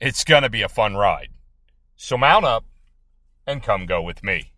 It's going to be a fun ride. So mount up and come go with me.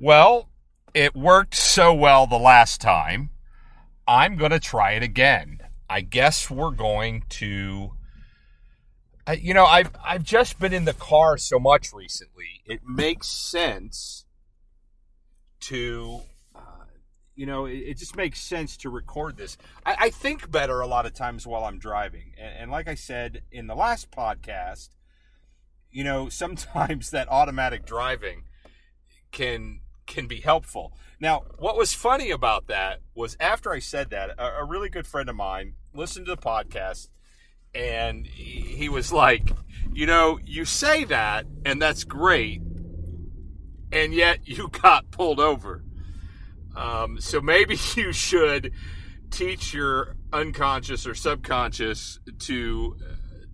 Well, it worked so well the last time. I'm going to try it again. I guess we're going to you know, I've I've just been in the car so much recently. It makes sense to you know, it, it, just makes sense to record this. I, I, think better a lot of times while I'm driving. And, and, like I said in the last podcast, you know, sometimes that automatic driving can can be helpful. Now, what was funny about that was after I said that, a, a really good friend of mine listened to the podcast and he was like, you know, you say that and that's great, and yet you got pulled over um, so maybe you should teach your unconscious or subconscious to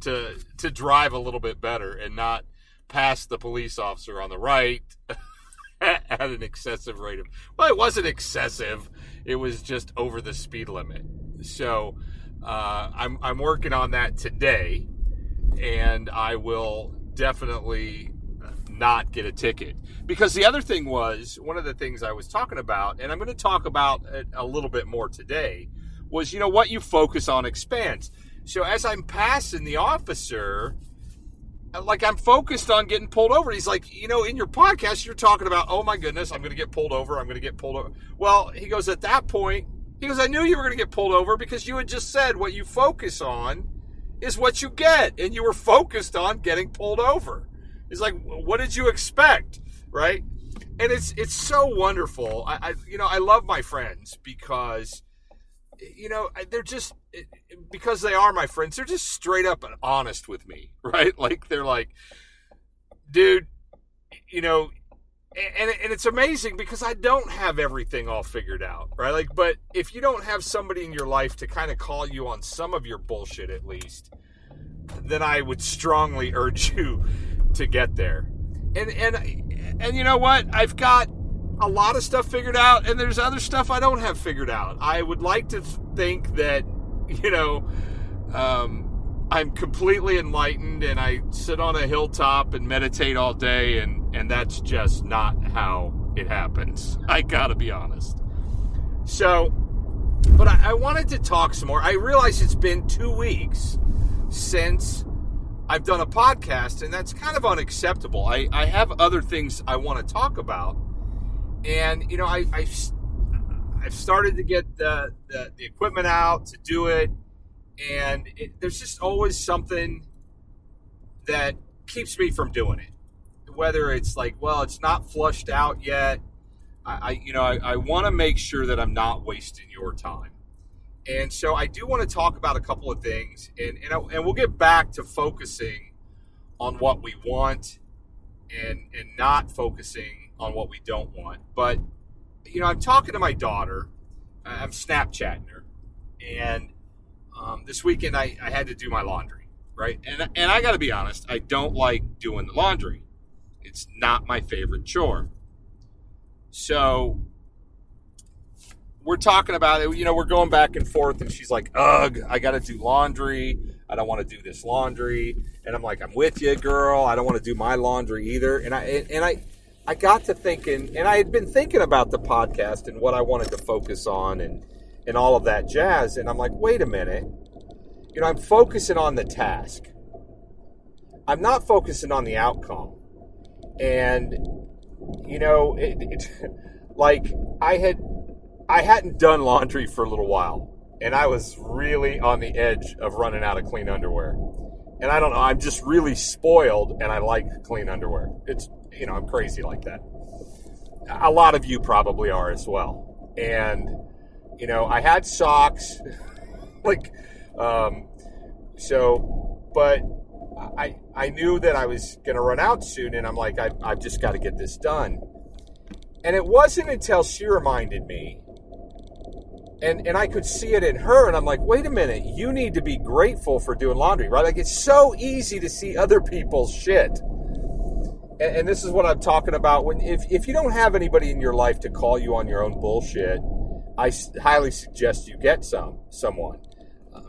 to to drive a little bit better and not pass the police officer on the right at an excessive rate of well it wasn't excessive. It was just over the speed limit. So uh, I'm, I'm working on that today and i will definitely not get a ticket. Because the other thing was, one of the things I was talking about, and I'm going to talk about a little bit more today, was, you know, what you focus on expands. So as I'm passing the officer, like I'm focused on getting pulled over. He's like, you know, in your podcast, you're talking about, oh my goodness, I'm going to get pulled over. I'm going to get pulled over. Well, he goes, at that point, he goes, I knew you were going to get pulled over because you had just said what you focus on is what you get. And you were focused on getting pulled over. It's like, what did you expect, right? And it's it's so wonderful. I, I you know I love my friends because you know they're just because they are my friends. They're just straight up and honest with me, right? Like they're like, dude, you know, and, and it's amazing because I don't have everything all figured out, right? Like, but if you don't have somebody in your life to kind of call you on some of your bullshit at least, then I would strongly urge you to get there. And and and you know what? I've got a lot of stuff figured out, and there's other stuff I don't have figured out. I would like to think that you know. Um, I'm completely enlightened and I sit on a hilltop and meditate all day and and that's just not how it happens. I gotta be honest. So but I, I wanted to talk some more. I realize it's been two weeks since I've done a podcast, and that's kind of unacceptable. I, I have other things I want to talk about, and you know, I, I've I've started to get the, the, the equipment out to do it, and it, there's just always something that keeps me from doing it. Whether it's like, well, it's not flushed out yet. I, I you know, I, I want to make sure that I'm not wasting your time. And so I do want to talk about a couple of things, and and, I, and we'll get back to focusing on what we want and and not focusing on what we don't want. But you know, I'm talking to my daughter. I'm Snapchatting her, and um, this weekend I, I had to do my laundry, right? And and I got to be honest, I don't like doing the laundry. It's not my favorite chore. So we're talking about it. You know, we're going back and forth, and she's like, "Ugh, I got to do laundry. I don't want to do this laundry." And I'm like, "I'm with you, girl. I don't want to do my laundry either." And I and I I got to thinking, and I had been thinking about the podcast and what I wanted to focus on, and and all of that jazz. And I'm like, wait a minute. You know, I'm focusing on the task. I'm not focusing on the outcome. And you know, it, it like I had I hadn't done laundry for a little while, and I was really on the edge of running out of clean underwear. And I don't know, I'm just really spoiled, and I like clean underwear. It's, you know, I'm crazy like that. A lot of you probably are as well. And, you know, I had socks, like, um, so, but I, I knew that I was going to run out soon, and I'm like, I, I've just got to get this done. And it wasn't until she reminded me, and, and I could see it in her, and I'm like, wait a minute, you need to be grateful for doing laundry, right? Like, it's so easy to see other people's shit. And, and this is what I'm talking about. When if, if you don't have anybody in your life to call you on your own bullshit, I highly suggest you get some someone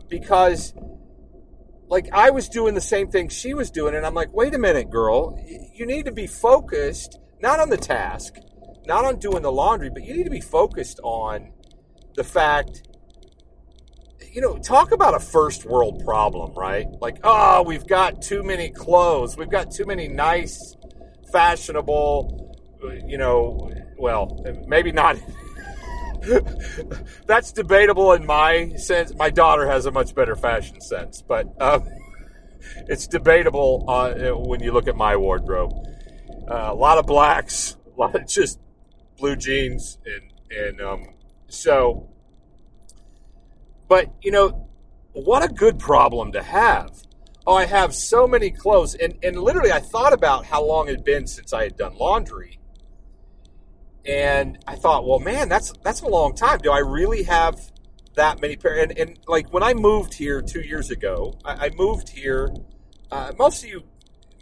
because like I was doing the same thing she was doing, and I'm like, wait a minute, girl, you need to be focused not on the task, not on doing the laundry, but you need to be focused on the fact. You know, talk about a first world problem, right? Like, oh, we've got too many clothes. We've got too many nice, fashionable, you know, well, maybe not that's debatable in my sense. My daughter has a much better fashion sense, but um, it's debatable uh, when you look at my wardrobe. Uh, a lot of blacks, a lot of just blue jeans, and and um, so. But you know, what a good problem to have. Oh, I have so many clothes, and and literally, I thought about how long it had been since I had done laundry and I thought, well, man, that's that's a long time. Do I really have that many pairs? And, and like when I moved here two years ago, I, I moved here. Uh, most of you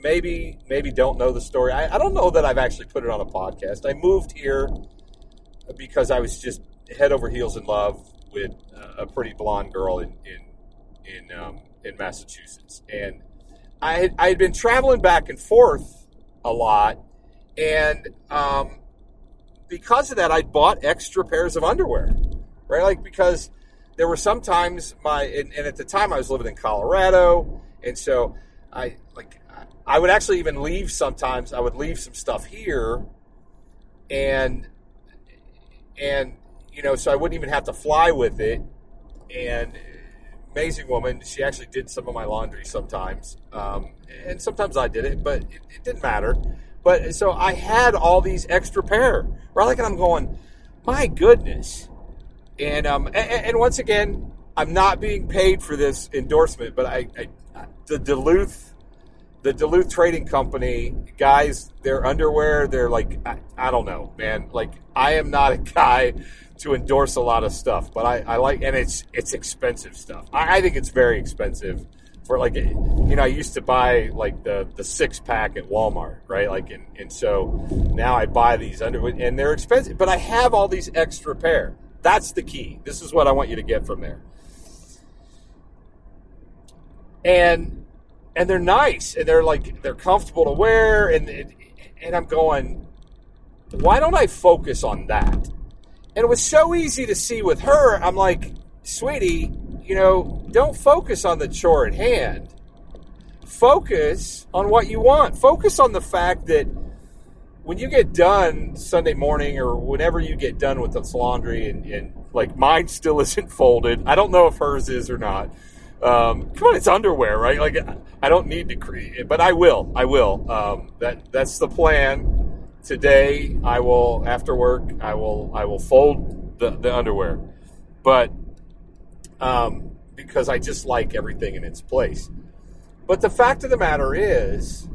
maybe maybe don't know the story. I, I don't know that I've actually put it on a podcast. I moved here because I was just head over heels in love with a pretty blonde girl in in in, um, in Massachusetts, and I had, I had been traveling back and forth a lot, and um, because of that, I bought extra pairs of underwear, right? Like because there were sometimes my and, and, at the time I was living in Colorado, and so I like I would actually even leave sometimes. I would leave some stuff here, and and you know, so I wouldn't even have to fly with it. And amazing woman, she actually did some of my laundry sometimes, um, and sometimes I did it, but it, it didn't matter. But so I had all these extra pair, right? Like, and I'm going, my goodness. And um, and, and once again, I'm not being paid for this endorsement, but I, I the Duluth, the Duluth Trading Company guys, their underwear, they're like, I, I, don't know, man. Like, I am not a guy to endorse a lot of stuff, but I, I like, and it's it's expensive stuff. I, I think it's very expensive for like you know I used to buy like the the six pack at Walmart, right? Like and, and so now I buy these under and they're expensive, but I have all these extra pair. That's the key. This is what I want you to get from there. And and they're nice and they're like they're comfortable to wear and and I'm going why don't I focus on that? And it was so easy to see with her. I'm like, sweetie, you know, don't focus on the chore at hand. Focus on what you want. Focus on the fact that when you get done Sunday morning or whenever you get done with this laundry and, and like mine still isn't folded. I don't know if hers is or not. Um, come on, it's underwear, right? Like I don't need to create, it, but I will. I will. Um, that that's the plan. Today, I will after work. I will. I will fold the, the underwear, but um, because I just like everything in its place. But the fact of the matter is,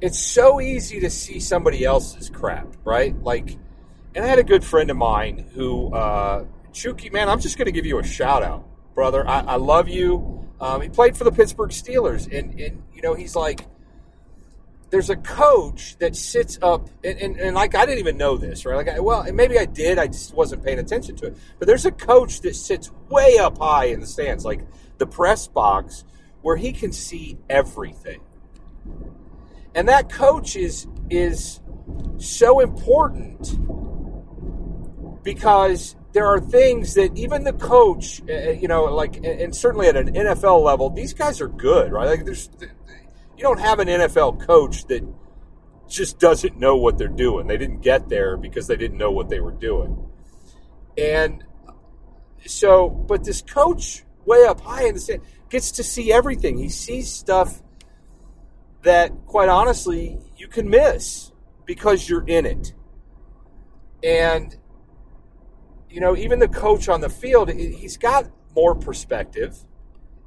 it's so easy to see somebody else's crap, right? Like, and I had a good friend of mine who, uh, Chucky, man, I'm just going to give you a shout out, brother. I, I love you. Um, he played for the Pittsburgh Steelers, and, and you know, he's like, there's a coach that sits up and, and, and, like I didn't even know this, right? Like, I, well, maybe I did, I just wasn't paying attention to it. But there's a coach that sits way up high in the stands, like the press box, where he can see everything. And that coach is is so important because there are things that even the coach, uh, uh, you know, like, and certainly at an NFL level, these guys are good, right? Like, there's you don't have an NFL coach that just doesn't know what they're doing. They didn't get there because they didn't know what they were doing. And so, but this coach way up high in the stand gets to see everything. He sees stuff that, quite honestly, you can miss because you're in it. And, you know, even the coach on the field, he's got more perspective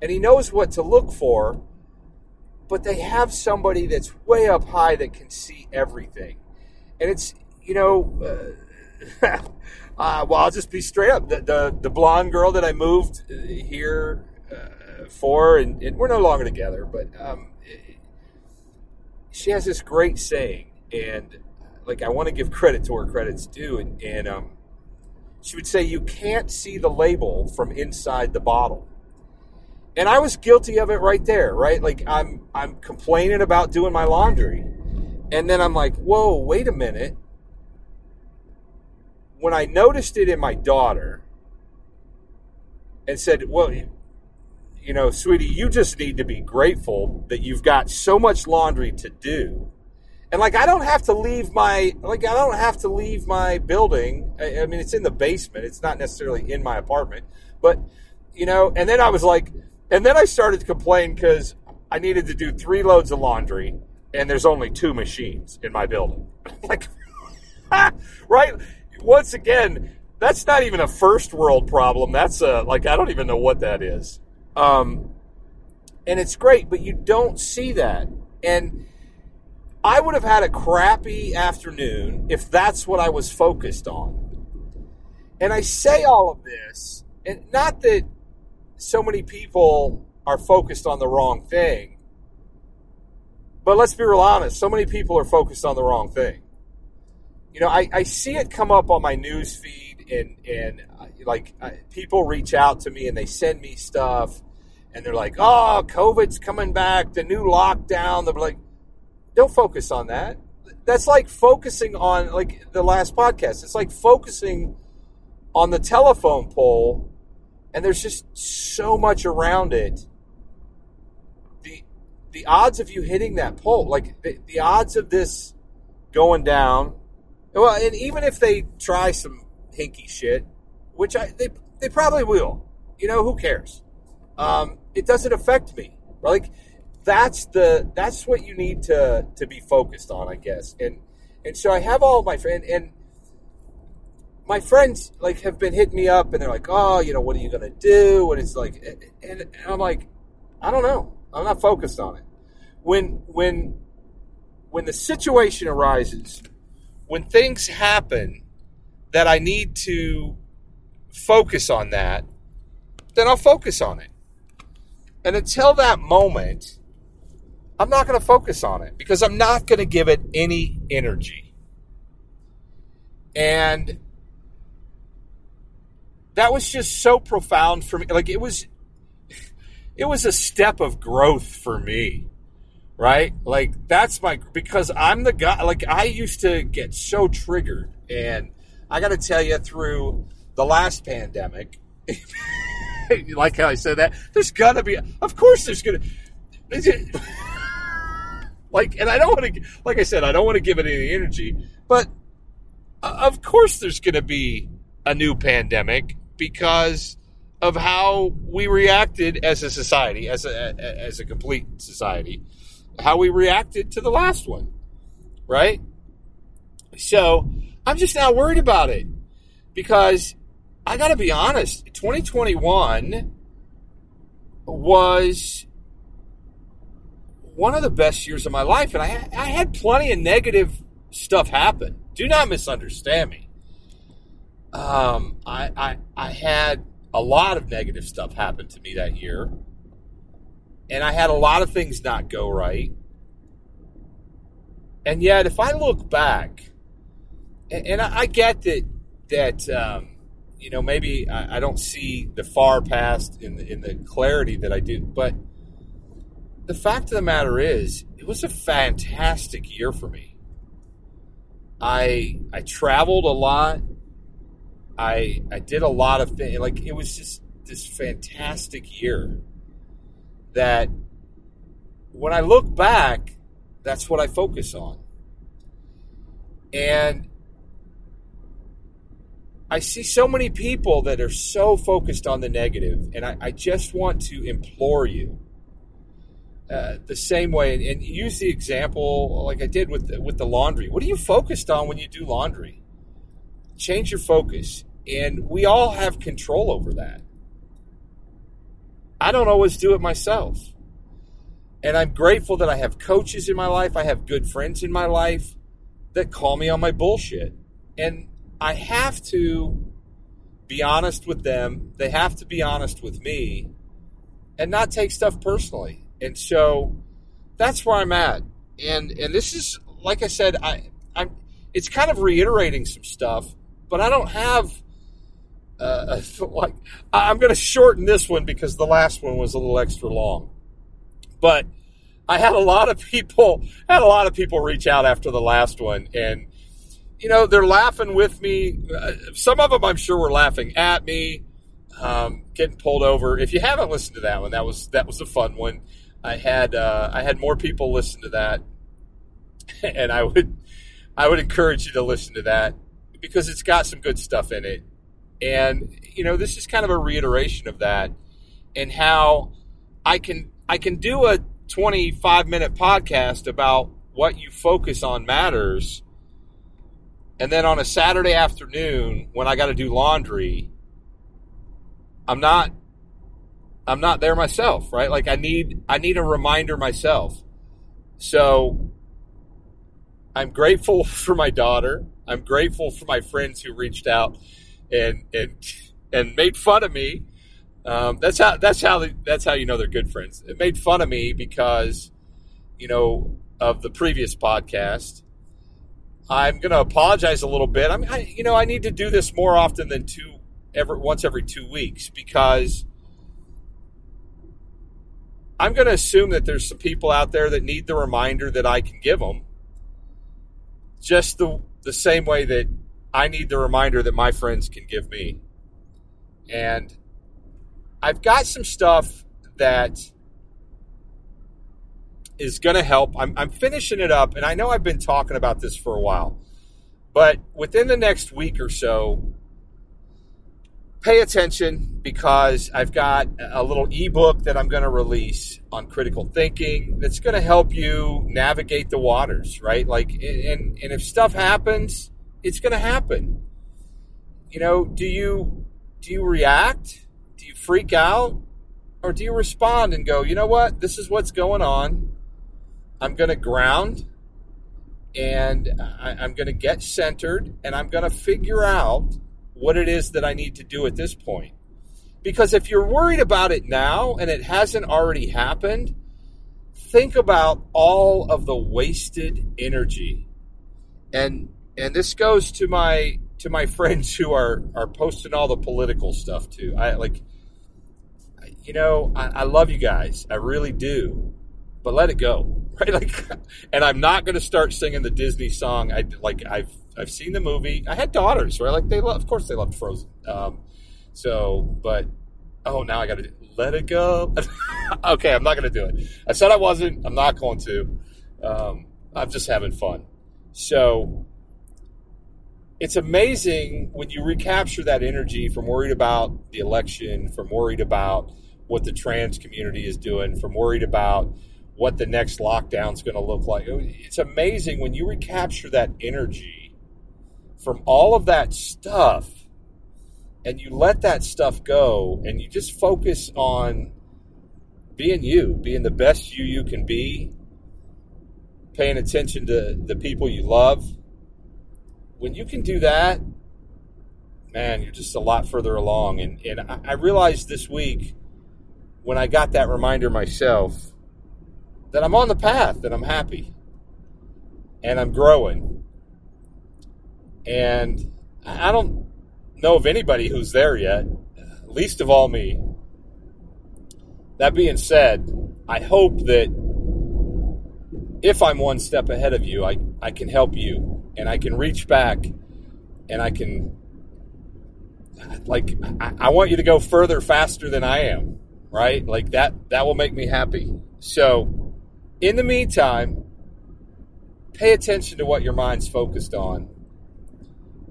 and he knows what to look for but they have somebody that's way up high that can see everything. And it's, you know, uh, uh, well, I'll just be straight up. The, the, the blonde girl that I moved uh, here uh, for, and, and, we're no longer together, but um, she has this great saying, and like I want to give credit to where credit's due, and, and um, she would say, "You can't see the label from inside the bottle." And I was guilty of it right there, right? Like I'm I'm complaining about doing my laundry. And then I'm like, "Whoa, wait a minute." When I noticed it in my daughter and said, "Well, you know, sweetie, you just need to be grateful that you've got so much laundry to do." And like I don't have to leave my like I don't have to leave my building. I, I mean, it's in the basement. It's not necessarily in my apartment, but you know, and then I was like, and then I started to complain because I needed to do three loads of laundry, and there's only two machines in my building. like, right? Once again, that's not even a first world problem. That's a like I don't even know what that is. Um, and it's great, but you don't see that. And I would have had a crappy afternoon if that's what I was focused on. And I say all of this, and not that so many people are focused on the wrong thing. But let's be real honest, so many people are focused on the wrong thing. You know, I, I see it come up on my news feed, and, and uh, like uh, people reach out to me and they send me stuff, and they're like, oh, COVID's coming back, the new lockdown. They're like, don't focus on that. That's like focusing on, like the last podcast, it's like focusing on the telephone pole and there's just so much around it. The the odds of you hitting that pole, like the, the odds of this going down, well, and even if they try some hinky shit, which I they they probably will, you know, who cares? Um, it doesn't affect me. Like that's the that's what you need to to be focused on, I guess. And and so I have all my friends and my friends like have been hitting me up and they're like, "Oh, you know, what are you gonna do?" And it's like, and, and I'm like, I don't know. I'm not focused on it. When when when the situation arises, when things happen that I need to focus on that, then I'll focus on it. And until that moment, I'm not going to focus on it because I'm not going to give it any energy. And that was just so profound for me. Like it was, it was a step of growth for me, right? Like that's my because I'm the guy. Like I used to get so triggered, and I got to tell you, through the last pandemic, like how I said that, there's gonna be, of course, there's gonna. like, and I don't want to, like I said, I don't want to give it any energy, but uh, of course, there's going to be a new pandemic because of how we reacted as a society, as a as a complete society, how we reacted to the last one, right? So I'm just now worried about it because I got to be honest. 2021 was one of the best years of my life, and I I had plenty of negative stuff happen. Do not misunderstand me um, I, I, I had a lot of negative stuff happen to me that year. And I had a lot of things not go right. And yet, if I look back, and, and I, I, get that, that um, you know, maybe I, I, don't see the far past in the, in the clarity that I do, but the fact of the matter is, it was a fantastic year for me. I I traveled a lot. I I did a lot of things. Like it was just this fantastic year. That when I look back, that's what I focus on. And I see so many people that are so focused on the negative, and I, I just want to implore you. Uh, the same way, and, and, use the example like I did with the, with the laundry. What are you focused on when you do laundry? Change your focus. And we all have control over that. I don't always do it myself. And I'm grateful that I have coaches in my life, I have good friends in my life that call me on my bullshit. And I have to be honest with them. They have to be honest with me and not take stuff personally. And so that's where I'm at. And and this is like I said, I I'm it's kind of reiterating some stuff, but I don't have uh, like I'm going to shorten this one because the last one was a little extra long. But I had a lot of people had a lot of people reach out after the last one, and you know they're laughing with me. Uh, some of them, I'm sure, were laughing at me, um, getting pulled over. If you haven't listened to that one, that was that was a fun one. I had uh, I had more people listen to that, and I would I would encourage you to listen to that because it's got some good stuff in it. And you know, this is kind of a reiteration of that and how I can I can do a 25 minute podcast about what you focus on matters. And then on a Saturday afternoon when I got to do laundry, I'm not I'm not there myself, right? Like I need I need a reminder myself. So I'm grateful for my daughter. I'm grateful for my friends who reached out and and and made fun of me. Um, that's how that's how they, that's how you know they're good friends. It made fun of me because you know of the previous podcast. I'm going to apologize a little bit. I mean, I, you know, I need to do this more often than two every once every two weeks because I'm going to assume that there's some people out there that need the reminder that I can give them, just the the same way that I need the reminder that my friends can give me. And I've got some stuff that is going to help. I'm, I'm finishing it up, and I know I've been talking about this for a while, but within the next week or so, pay attention because I've got a little ebook that I'm going to release on critical thinking that's going to help you navigate the waters, right? Like, and, and if stuff happens, it's going to happen. You know, do you do you react? Do you freak out? Or do you respond and go, you know what? This is what's going on. I'm going to ground and I, am going to get centered and I'm going to figure out what it is that I need to do at this point. Because if you're worried about it now and it hasn't already happened, think about all of the wasted energy. And and this goes to my to my friends who are are posting all the political stuff too. I like, you know, I, I love you guys, I really do, but let it go, right? Like, and I'm not going to start singing the Disney song. I like I've I've seen the movie. I had daughters, right? Like they love, of course, they loved Frozen. Um, so, but oh, now I got to let it go. okay, I'm not going to do it. I said I wasn't. I'm not going to. Um, I'm just having fun. So it's amazing when you recapture that energy from worried about the election, from worried about what the trans community is doing, from worried about what the next lockdown is going to look like. It's amazing when you recapture that energy from all of that stuff and you let that stuff go and you just focus on being you, being the best you you can be, paying attention to the people you love when you can do that, man, you're just a lot further along. And, and I realized this week when I got that reminder myself that I'm on the path, that I'm happy and I'm growing. And I don't know of anybody who's there yet, least of all me. That being said, I hope that if I'm one step ahead of you, I, I can help you and I can reach back and I can like I, I want you to go further faster than I am, right? Like that that will make me happy. So in the meantime, pay attention to what your mind's focused on.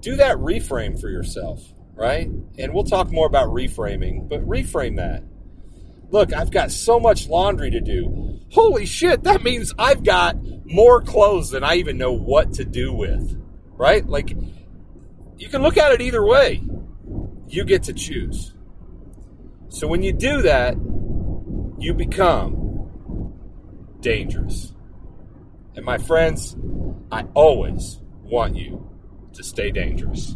Do that reframe for yourself, right? And we'll talk more about reframing, but reframe that. Look, I've got so much laundry to do. Holy shit, that means I've got more clothes than I even know what to do with, right? Like, you can look at it either way. You get to choose. So when you do that, you become dangerous. And my friends, I always want you to stay dangerous.